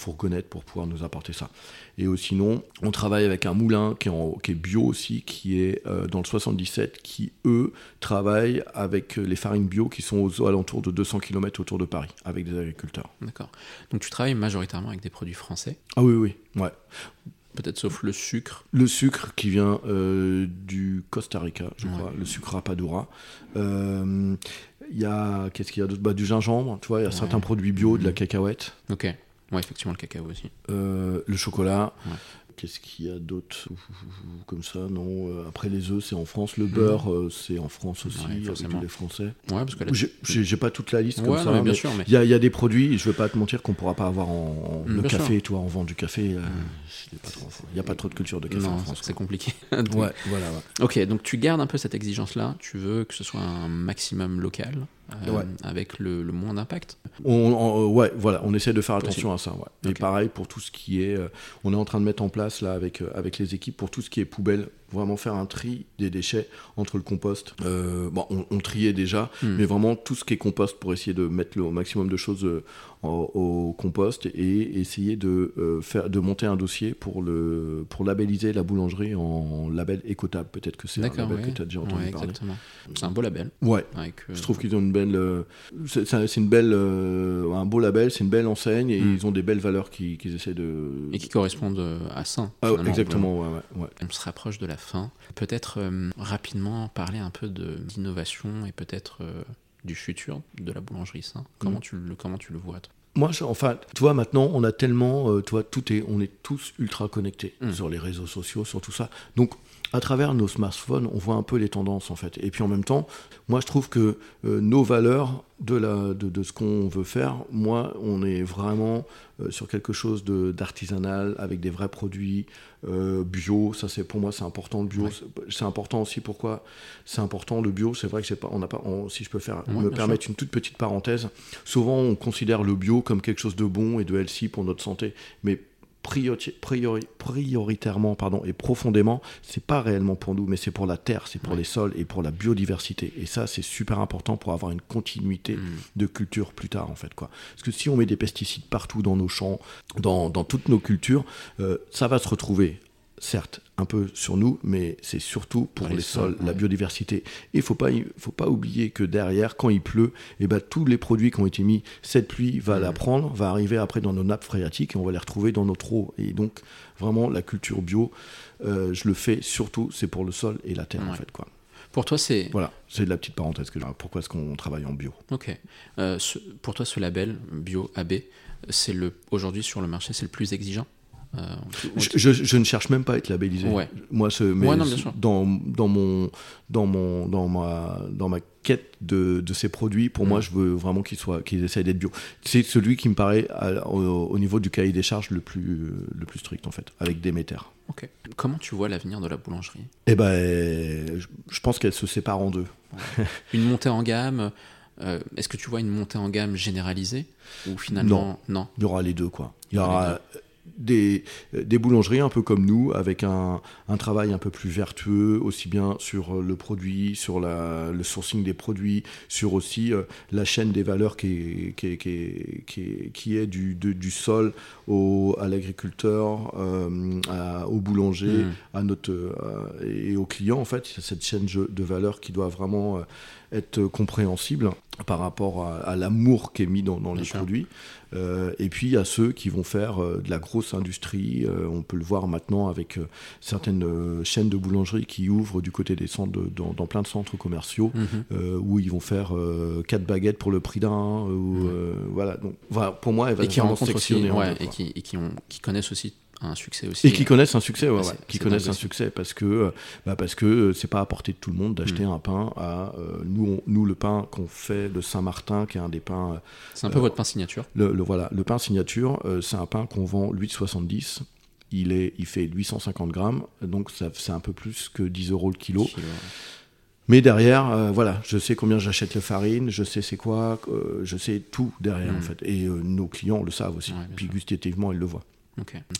pour pouvoir nous apporter ça. Et sinon, on travaille avec un moulin qui est, en- qui est bio aussi, qui est euh, dans le 77, qui eux travaillent avec les farines bio qui sont aux alentours de 200 km autour de Paris, avec des agriculteurs. D'accord. Donc tu travailles majoritairement avec des produits français, Ah oui, oui, ouais. Peut-être sauf le sucre. Le sucre qui vient euh, du Costa Rica, je Ouais. crois, le sucre rapadura. Euh, Il y a, qu'est-ce qu'il y a d'autre? Bah, Du gingembre, tu vois, il y a Ouais. certains produits bio, de la Mhm. cacahuète, Ok. Ouais, effectivement, le cacao aussi. euh, le chocolat. Ouais. Qu'est-ce qu'il y a d'autre comme ça Non. euh, Après les œufs, c'est en France. Le beurre, euh, c'est en France aussi, Ouais, avec les Français. Ouais, parce que J'ai- pas toute la liste Ouais, comme non, ça. mais bien mais sûr, mais Il y, a, il y a des produits, je veux pas te mentir, qu'on pourra pas avoir en, en- Mm, le bien sûr. café. Toi, on vend du café. euh, il y a pas trop- Il n'y a pas trop de culture de café en France. c'est compliqué. (laughs) Ouais, voilà. Ok, donc tu gardes un peu cette exigence-là. Tu veux que ce soit un maximum local, Ouais. avec le, le moins d'impact. On, on- euh, ouais, voilà, on essaie de faire Possible. attention à ça. Ouais. Et pareil pour tout ce qui est, euh, on est en train de mettre en place là avec euh, avec les équipes pour tout ce qui est poubelle, vraiment faire un tri des déchets entre le compost. Euh, bon, on, on triait déjà, Hmm. mais vraiment tout ce qui est compost pour essayer de mettre le maximum de choses euh, au, au compost et essayer de euh, faire, de monter un dossier pour le pour labelliser la boulangerie en label écotable. Peut-être que c'est un label ouais. que tu as déjà entendu Ouais, parler. C'est un beau label. Ouais. Avec, Je trouve qu'ils ont une belle, c'est une belle, un beau label, c'est une belle enseigne et Mm. ils ont des belles valeurs qui- qu'ils essaient de. Et qui correspondent à ça. Ah, exactement, ouais, ouais, ouais. On se rapproche de la fin. Peut-être euh, rapidement parler un peu d'innovation et peut-être euh, du futur de la boulangerie sain. Comment, Mm. tu, le, comment tu le vois toi? Moi, je- enfin, tu vois, maintenant, on a tellement, euh, tu vois, tout est, on est tous ultra connectés Mm. sur les réseaux sociaux, sur tout ça. Donc, à travers nos smartphones, on voit un peu les tendances, en fait. Et puis, en même temps, moi, je trouve que euh, nos valeurs de, la, de, de ce qu'on veut faire, moi, on est vraiment euh, sur quelque chose de- d'artisanal, avec des vrais produits euh, bio. Ça, c'est pour moi, c'est important le bio. Ouais. C'est- important aussi. Pourquoi C'est important le bio? C'est vrai que c'est pas, on n'a pas, on- si je peux faire, Ouais, me permettre une toute petite parenthèse. Souvent, on considère le bio comme quelque chose de bon et de healthy pour notre santé, mais priori- priori- prioritairement pardon, et profondément, c'est pas réellement pour nous, mais c'est pour la terre, c'est pour Ouais. les sols et pour la biodiversité. Et ça, c'est super important pour avoir une continuité Mm. de culture plus tard, en fait. Quoi. Parce que si on met des pesticides partout dans nos champs, dans, dans toutes nos cultures, euh, ça va se retrouver. Certes, un peu sur nous, mais c'est surtout pour les, les sols, la biodiversité. Et il faut pas, y- faut pas oublier que derrière, quand il pleut, eh ben, tous les produits qui ont été mis, cette pluie va la prendre, va arriver après dans nos nappes phréatiques et on va les retrouver dans notre eau. Et donc, vraiment, la culture bio, euh, je le fais surtout, c'est pour le sol et la terre, en fait. Quoi. Pour toi, c'est. Voilà, c'est de la petite parenthèse que j'ai. Pourquoi est-ce qu'on travaille en bio? Ok. Euh, ce- pour toi, ce label bio AB, c'est le aujourd'hui sur le marché, c'est le plus exigeant? Euh, je, je- je ne cherche même pas à être labellisé. Ouais. Moi, ce, mais Ouais, non, bien sûr. dans, dans, mon, dans, mon, dans, ma, dans ma quête de, de ces produits, pour Mm. moi, je veux vraiment qu'ils soient, qu'ils essayent d'être bio. C'est celui qui me paraît, à- au, au niveau du cahier des charges, le plus, le plus strict, en fait, avec Déméter. Ok. Comment tu vois l'avenir de la boulangerie? Eh ben, je, je pense qu'elle se sépare en deux. Une montée en gamme euh, Est-ce que tu vois une montée en gamme généralisée? Ou finalement. Non. Il y aura les deux, quoi. Il y aura des, des boulangeries un peu comme nous, avec un, un travail un peu plus vertueux, aussi bien sur le produit, sur la, le sourcing des produits, sur aussi euh, la chaîne des valeurs qui est, qui est, qui est, qui est, qui est du, de- du sol au, à l'agriculteur, euh, au boulanger, Mm. à notre, euh, et aux clients. En fait, cette chaîne de valeurs qui doit vraiment euh, être compréhensible par rapport à, à l'amour qui est mis dans, les produits. Euh, et puis il y a ceux qui vont faire euh, de la grosse industrie. Euh, on peut le voir maintenant avec certaines chaînes de boulangerie qui ouvrent du côté des centres, de- dans, dans plein de centres commerciaux. Mhm. où ils vont faire quatre baguettes pour le prix d'un, euh, voilà. Donc, voilà, pour moi, elle va Et qui rencontrent aussi. Ouais, et qui, et qui, ont, qui connaissent aussi un succès aussi. Et qui connaissent un succès, ouais, qui connaissent un succès parce que, euh, bah parce que euh, c'est pas à portée de tout le monde d'acheter Mm. un pain à euh, nous, on- nous le pain qu'on fait de Saint-Martin, qui est un des pains, euh, C'est un peu Euh, votre pain signature. le, le- voilà, le pain signature, euh, c'est un pain qu'on vend 8,70. Il est, il fait 850 grammes, donc c'est un peu plus que 10 euros le kilo. Kilo, ouais. Mais derrière, euh, voilà, je sais combien j'achète la farine, je sais c'est quoi, euh, je sais tout derrière Mm. en fait. Et euh, nos clients le savent aussi. Ouais, Puis gustativement, ils le voient.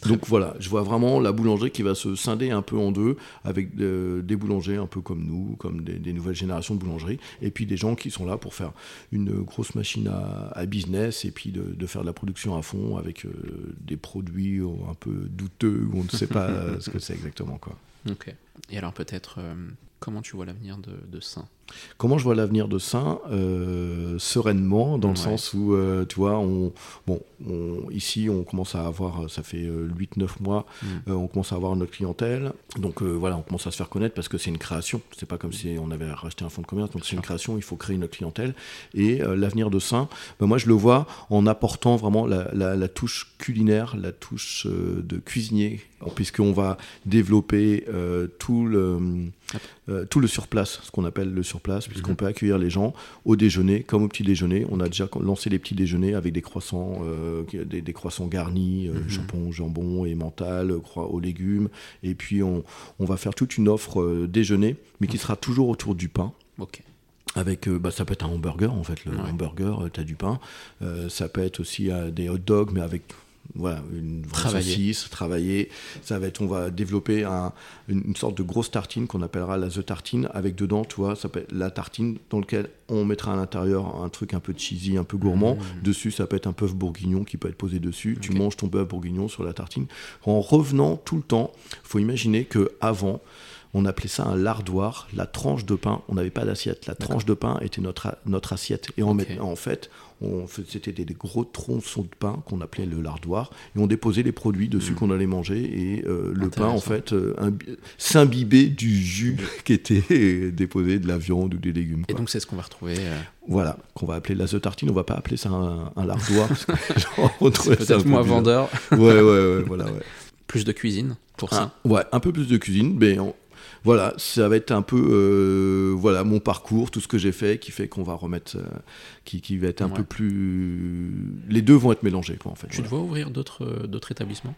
Donc voilà, je vois vraiment la boulangerie qui va se scinder un peu en deux, avec euh, des boulangers un peu comme nous, comme des, des nouvelles générations de boulangeries, et puis des gens qui sont là pour faire une grosse machine à, à business, et puis de, de faire de la production à fond avec euh, des produits euh, un peu douteux, où on ne sait pas ce que c'est exactement. Quoi. Ok. Et alors peut-être, euh, comment tu vois l'avenir de, de Saint? Comment je vois l'avenir de Saint Euh, Sereinement, dans le sens où, euh, tu vois, on, bon, on- ici, on commence à avoir, ça fait 8-9 mois, Mm. euh, on commence à avoir notre clientèle. Donc euh, voilà, on commence à se faire connaître parce que c'est une création. C'est pas comme si on avait racheté un fonds de commerce. Donc c'est une création, il faut créer notre clientèle. Et euh, l'avenir de Saint, ben, moi, je le vois en apportant vraiment la, la- la touche culinaire, la touche euh, de cuisinier, puisqu'on va développer euh, tout le euh, tout le surplace, ce qu'on appelle le surplace, puisqu'on Mhm. peut accueillir les gens au déjeuner comme au petit déjeuner. On a déjà lancé les petits déjeuners avec des croissants, euh, des, des croissants garnis, euh, Mhm. jambon, jambon et mental, croix aux légumes. Et puis on, on va faire toute une offre euh, déjeuner, mais qui sera toujours autour du pain. Ok. Avec, euh, bah, ça peut être un hamburger en fait, le Ouais. hamburger, tu as du pain. Euh, ça peut être aussi euh, des hot dogs, mais avec voilà, une vraie Travaillé. saucisse, travaillée. Ça va être, on va développer un- une, une sorte de grosse tartine qu'on appellera la the tartine, avec dedans, tu vois, ça peut être la tartine dans lequel on mettra à l'intérieur un truc un peu cheesy, un peu gourmand. Mmh. Dessus, ça peut être un bœuf bourguignon qui peut être posé dessus. Tu manges ton bœuf bourguignon sur la tartine. En revenant tout le temps, faut imaginer que avant on appelait ça un lardoir. La tranche de pain, on n'avait pas d'assiette. La tranche de pain était notre, notre assiette. Et en, Ok. met- en fait, c'était des, des gros tronçons de pain qu'on appelait le lardoir. Et on déposait les produits dessus Mhm. qu'on allait manger. Et euh, le pain, en fait, euh, imbi- s'imbibait du jus (laughs) qui était euh, déposé de la viande ou des légumes. Et donc c'est ce qu'on va retrouver. euh, Voilà, qu'on va appeler la the tartine. On va pas appeler ça un, un lardoir. (laughs) peut-être peu moins vendeur. Ouais, ouais, ouais, voilà, ouais. Plus de cuisine pour ça. Ah, ouais, un peu plus de cuisine, mais on- voilà, ça va être un peu euh, voilà mon parcours, tout ce que j'ai fait, qui fait qu'on va remettre, euh, qui, qui va être un Ouais. peu plus. Les deux vont être mélangés, quoi, en fait. Tu voilà. te vois ouvrir d'autres euh, d'autres établissements?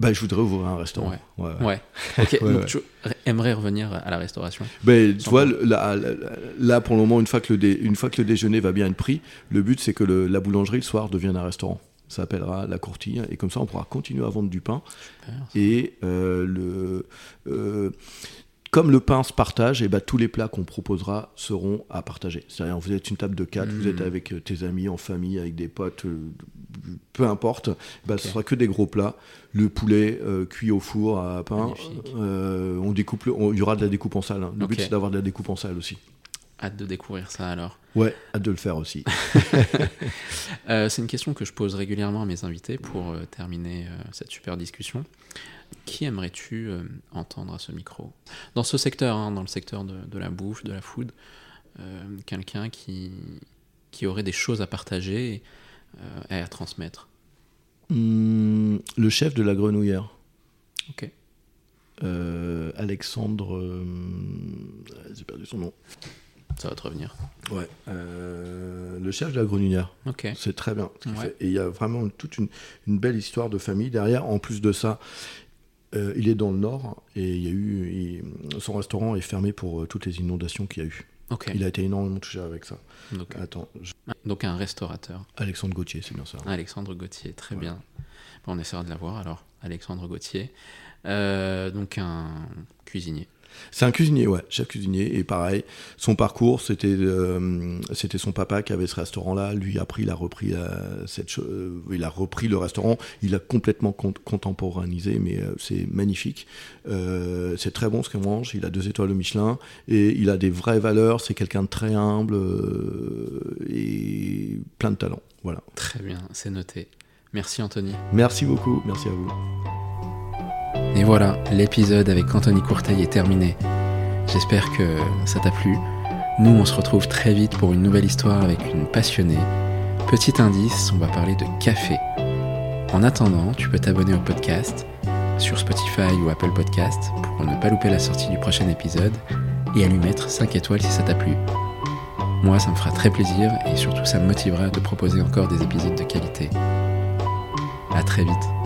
Bah, je voudrais ouvrir un restaurant. Ouais. Ouais, ouais. Ouais. (laughs) Ok. Donc tu aimerais revenir à la restauration? Ben, tu vois, là, là, là, pour le moment, une fois que le, dé- une fois que le déjeuner va bien être pris, le but c'est que le- la boulangerie le soir devienne un restaurant. Ça s'appellera la courtille et comme ça on pourra continuer à vendre du pain. Super. Et euh, le, euh, comme le pain se partage, et ben, tous les plats qu'on proposera seront à partager. C'est-à-dire, vous êtes une table de quatre, vous êtes avec euh, tes amis, en famille, avec des potes, peu importe, ben, ce Ok. sera que des gros plats. Le poulet euh, cuit au four à pain, on découpe, il y aura de la découpe en salle. hein. Le but c'est d'avoir de la découpe en salle aussi. Hâte de découvrir ça alors. Ouais, hâte de le faire aussi. (laughs) Euh, c'est une question que je pose régulièrement à mes invités pour euh, terminer euh, cette super discussion. Qui aimerais-tu entendre à ce micro? Dans ce secteur, hein, dans le secteur de, de la bouffe, de la food, quelqu'un qui, qui aurait des choses à partager et à transmettre? Hum, le chef de la grenouillère, Ok. Alexandre. J'ai perdu son nom. Ça va te revenir. Ouais. euh, le chef de la grenouillère. Ok. C'est très bien. ce Ouais. Et il y a vraiment toute une, une belle histoire de famille derrière. En plus de ça, euh, il est dans le nord et il y a eu, il- son restaurant est fermé pour euh, toutes les inondations qu'il y a eu. Ok. Il a été énormément touché avec ça. Donc, Attends, je- donc un restaurateur. Alexandre Gauthier, c'est bien ça. Alexandre Gauthier, très bien. Bon, on essaiera de l'avoir alors. Alexandre Gauthier. Donc un cuisinier. C'est un cuisinier, ouais, chef cuisinier. Et pareil, son parcours, c'était euh, c'était son papa qui avait ce restaurant-là. Lui, après, il a repris euh, cette euh, il a repris le restaurant. Il a complètement con- contemporanisé, mais c'est magnifique. C'est très bon ce qu'il mange. Il a deux étoiles au Michelin et il a des vraies valeurs. C'est quelqu'un de très humble et plein de talent. Voilà. Très bien, c'est noté. Merci Anthony. Merci beaucoup. Merci à vous. Et voilà, l'épisode avec Anthony Courteil est terminé. J'espère que ça t'a plu. Nous, on se retrouve très vite pour une nouvelle histoire avec une passionnée. Petit indice, on va parler de café. En attendant, tu peux t'abonner au podcast sur Spotify ou Apple Podcast pour ne pas louper la sortie du prochain épisode et à lui mettre 5 étoiles si ça t'a plu. Moi, ça me fera très plaisir et surtout ça me motivera de proposer encore des épisodes de qualité. À très vite.